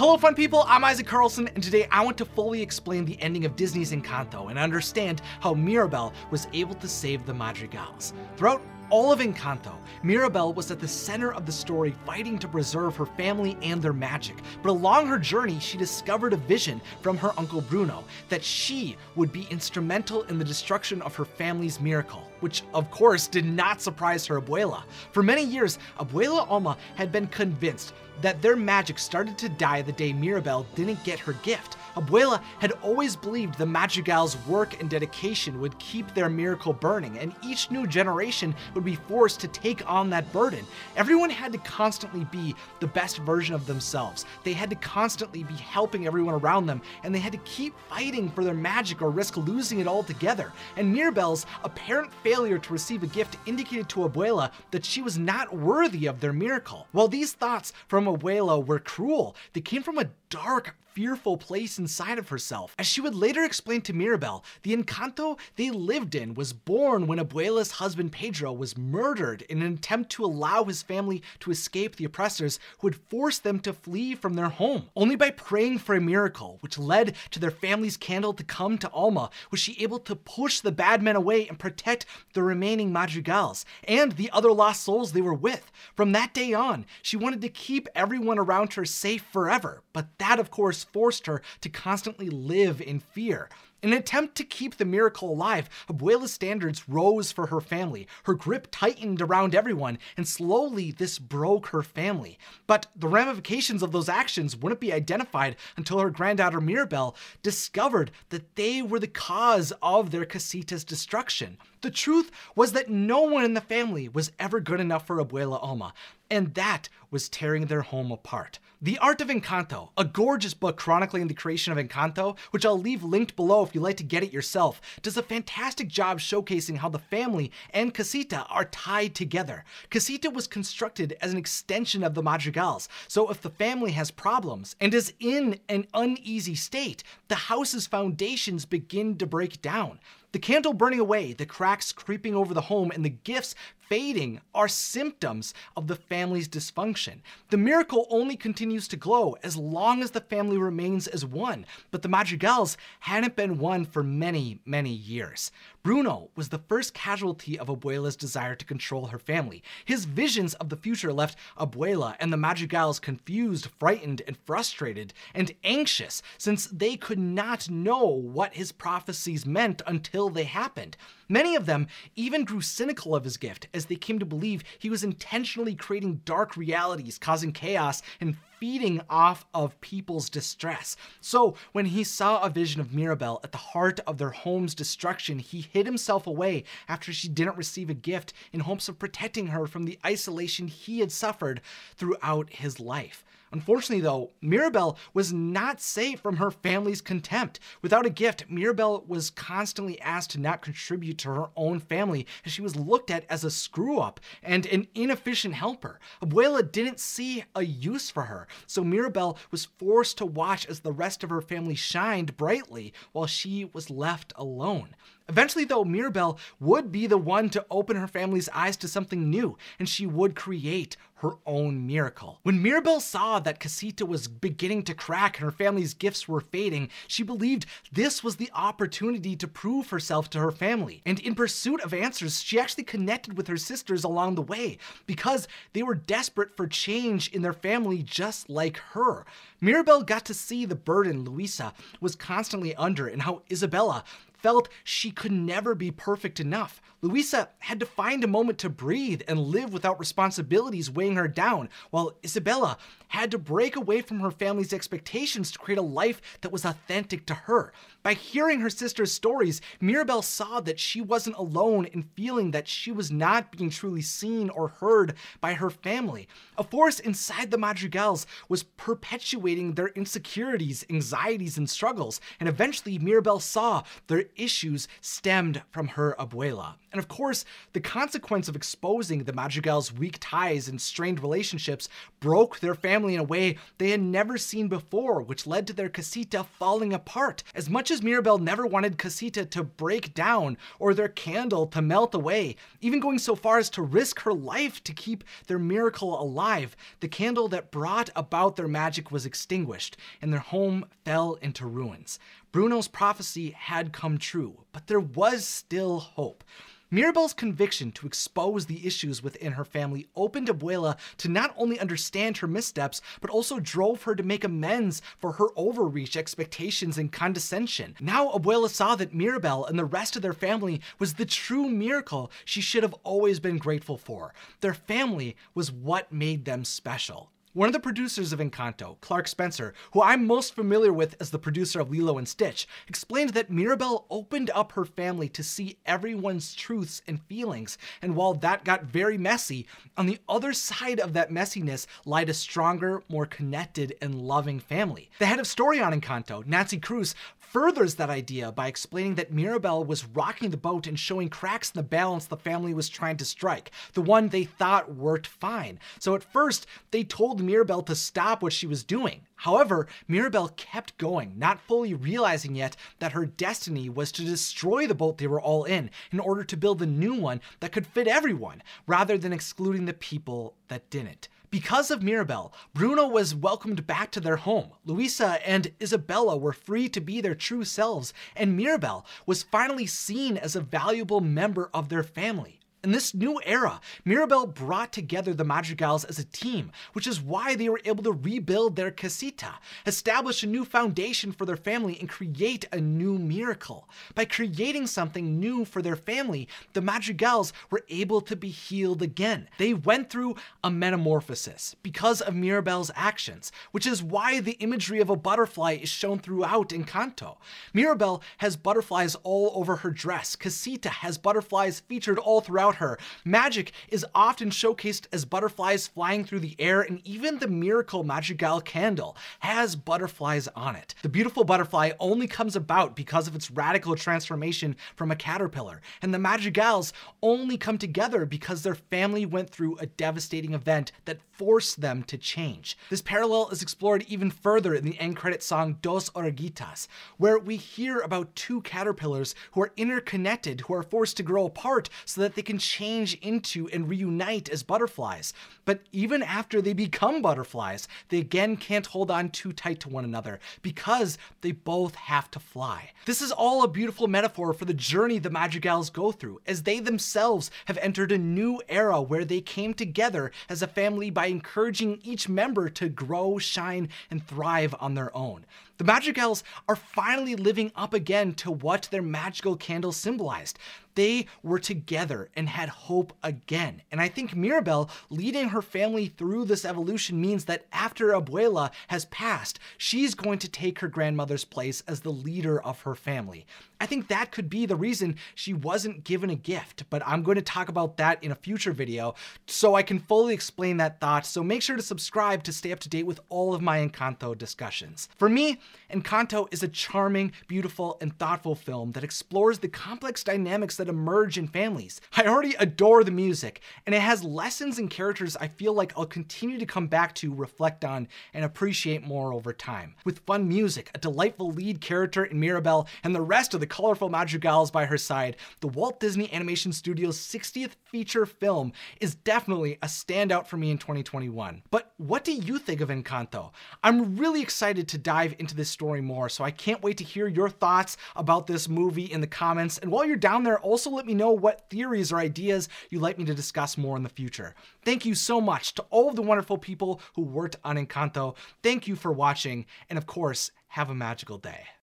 Hello fun people, I'm Isaac Carlson, and today I want to fully explain the ending of Disney's Encanto and understand how Mirabel was able to save the Madrigals. Throughout all of Encanto, Mirabel was at the center of the story fighting to preserve her family and their magic. But along her journey, she discovered a vision from her uncle Bruno that she would be instrumental in the destruction of her family's miracle, which of course did not surprise her abuela. For many years, Abuela Alma had been convinced that their magic started to die the day Mirabel didn't get her gift. Abuela had always believed the Madrigal's work and dedication would keep their miracle burning, and each new generation would be forced to take on that burden. Everyone had to constantly be the best version of themselves. They had to constantly be helping everyone around them, and they had to keep fighting for their magic or risk losing it altogether. And Mirabel's apparent failure to receive a gift indicated to Abuela that she was not worthy of their miracle. While these thoughts from Abuela were cruel, they came from a dark, fearful place inside of herself. As she would later explain to Mirabel, the Encanto they lived in was born when Abuela's husband Pedro was murdered in an attempt to allow his family to escape the oppressors who had forced them to flee from their home. Only by praying for a miracle, which led to their family's candle to come to Alma, was she able to push the bad men away and protect the remaining Madrigals and the other lost souls they were with. From that day on, she wanted to keep everyone around her safe forever, but that, of course, forced her to constantly live in fear. In an attempt to keep the miracle alive, Abuela's standards rose for her family. Her grip tightened around everyone, and slowly this broke her family. But the ramifications of those actions wouldn't be identified until her granddaughter Mirabel discovered that they were the cause of their casita's destruction. The truth was that no one in the family was ever good enough for Abuela Alma, and that was tearing their home apart. The Art of Encanto, a gorgeous book chronicling the creation of Encanto, which I'll leave linked below if you'd like to get it yourself, does a fantastic job showcasing how the family and Casita are tied together. Casita was constructed as an extension of the Madrigals, so if the family has problems and is in an uneasy state, the house's foundations begin to break down. The candle burning away, the cracks creeping over the home, and the gifts fading are symptoms of the family's dysfunction. The miracle only continues to glow as long as the family remains as one, but the Madrigals hadn't been one for many, many years. Bruno was the first casualty of Abuela's desire to control her family. His visions of the future left Abuela and the Madrigals confused, frightened, and frustrated, and anxious, since they could not know what his prophecies meant until they happened. Many of them even grew cynical of his gift as they came to believe he was intentionally creating dark realities, causing chaos and feeding off of people's distress. So when he saw a vision of Mirabel at the heart of their home's destruction, he hid himself away after she didn't receive a gift in hopes of protecting her from the isolation he had suffered throughout his life. Unfortunately, though, Mirabel was not safe from her family's contempt. Without a gift, Mirabel was constantly asked to not contribute to her own family, as she was looked at as a screw up and an inefficient helper. Abuela didn't see a use for her, so Mirabel was forced to watch as the rest of her family shined brightly while she was left alone. Eventually, though, Mirabel would be the one to open her family's eyes to something new, and she would create her own miracle. When Mirabel saw that Casita was beginning to crack and her family's gifts were fading, she believed this was the opportunity to prove herself to her family. And in pursuit of answers, she actually connected with her sisters along the way because they were desperate for change in their family just like her. Mirabel got to see the burden Luisa was constantly under and how Isabela felt she could never be perfect enough. Luisa had to find a moment to breathe and live without responsibilities weighing her down, while Isabela had to break away from her family's expectations to create a life that was authentic to her. By hearing her sister's stories, Mirabel saw that she wasn't alone in feeling that she was not being truly seen or heard by her family. A force inside the Madrigals was perpetuating their insecurities, anxieties, and struggles, and eventually Mirabel saw their issues stemmed from her abuela. And of course, the consequence of exposing the Madrigal's weak ties and strained relationships broke their family in a way they had never seen before, which led to their casita falling apart. As much as Mirabel never wanted casita to break down or their candle to melt away, even going so far as to risk her life to keep their miracle alive, the candle that brought about their magic was extinguished, and their home fell into ruins. Bruno's prophecy had come true, but there was still hope. Mirabel's conviction to expose the issues within her family opened Abuela to not only understand her missteps, but also drove her to make amends for her overreach, expectations, and condescension. Now Abuela saw that Mirabel and the rest of their family was the true miracle she should have always been grateful for. Their family was what made them special. One of the producers of Encanto, Clark Spencer, who I'm most familiar with as the producer of Lilo and Stitch, explained that Mirabel opened up her family to see everyone's truths and feelings, and while that got very messy, on the other side of that messiness lied a stronger, more connected, and loving family. The head of story on Encanto, Nancy Kruse, furthers that idea by explaining that Mirabel was rocking the boat and showing cracks in the balance the family was trying to strike, the one they thought worked fine. So at first, they told Mirabel to stop what she was doing. However, Mirabel kept going, not fully realizing yet that her destiny was to destroy the boat they were all in in order to build a new one that could fit everyone, rather than excluding the people that didn't. Because of Mirabel, Bruno was welcomed back to their home. Luisa and Isabela were free to be their true selves, and Mirabel was finally seen as a valuable member of their family. In this new era, Mirabel brought together the Madrigals as a team, which is why they were able to rebuild their casita, establish a new foundation for their family, and create a new miracle. By creating something new for their family, the Madrigals were able to be healed again. They went through a metamorphosis because of Mirabel's actions, which is why the imagery of a butterfly is shown throughout Encanto. Mirabel has butterflies all over her dress. Casita has butterflies featured all throughout about her. Magic is often showcased as butterflies flying through the air, and even the Miracle Madrigal candle has butterflies on it. The beautiful butterfly only comes about because of its radical transformation from a caterpillar, and the Madrigals only come together because their family went through a devastating event that forced them to change. This parallel is explored even further in the end credit song Dos Oruguitas, where we hear about two caterpillars who are interconnected, who are forced to grow apart so that they can change into and reunite as butterflies. But even after they become butterflies, they again can't hold on too tight to one another because they both have to fly. This is all a beautiful metaphor for the journey the Madrigals go through, as they themselves have entered a new era where they came together as a family by encouraging each member to grow, shine, and thrive on their own. The Madrigals are finally living up again to what their magical candle symbolized. They were together and had hope again. And I think Mirabel leading her family through this evolution means that after Abuela has passed, she's going to take her grandmother's place as the leader of her family. I think that could be the reason she wasn't given a gift, but I'm going to talk about that in a future video so I can fully explain that thought. So make sure to subscribe to stay up to date with all of my Encanto discussions. For me, Encanto is a charming, beautiful, and thoughtful film that explores the complex dynamics that emerge in families. I already adore the music, and it has lessons and characters I feel like I'll continue to come back to, reflect on, and appreciate more over time. With fun music, a delightful lead character in Mirabel, and the rest of the colorful madrigals by her side, the Walt Disney Animation Studios 60th feature film is definitely a standout for me in 2021. But what do you think of Encanto? I'm really excited to dive into this story more, so I can't wait to hear your thoughts about this movie in the comments. And while you're down there, also let me know what theories or ideas you'd like me to discuss more in the future. Thank you so much to all of the wonderful people who worked on Encanto. Thank you for watching, and of course, have a magical day.